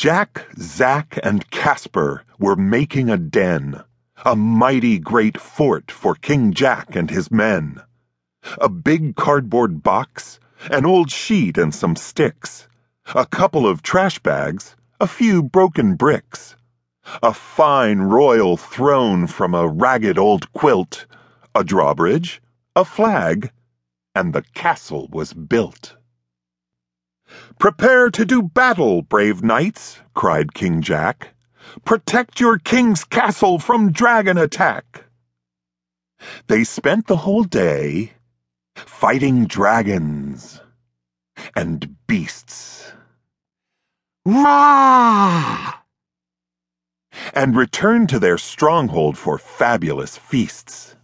Jack, Zack, and Caspar were making a den, a mighty great fort for King Jack and his men. A big cardboard box, an old sheet and some sticks, a couple of trash bags, a few broken bricks, a fine royal throne from a ragged old quilt, a drawbridge, a flag, and the castle was built. Prepare to do battle, brave knights, cried King Jack. Protect your king's castle from dragon attack. They spent the whole day fighting dragons and beasts. Rah! And returned to their stronghold for fabulous feasts.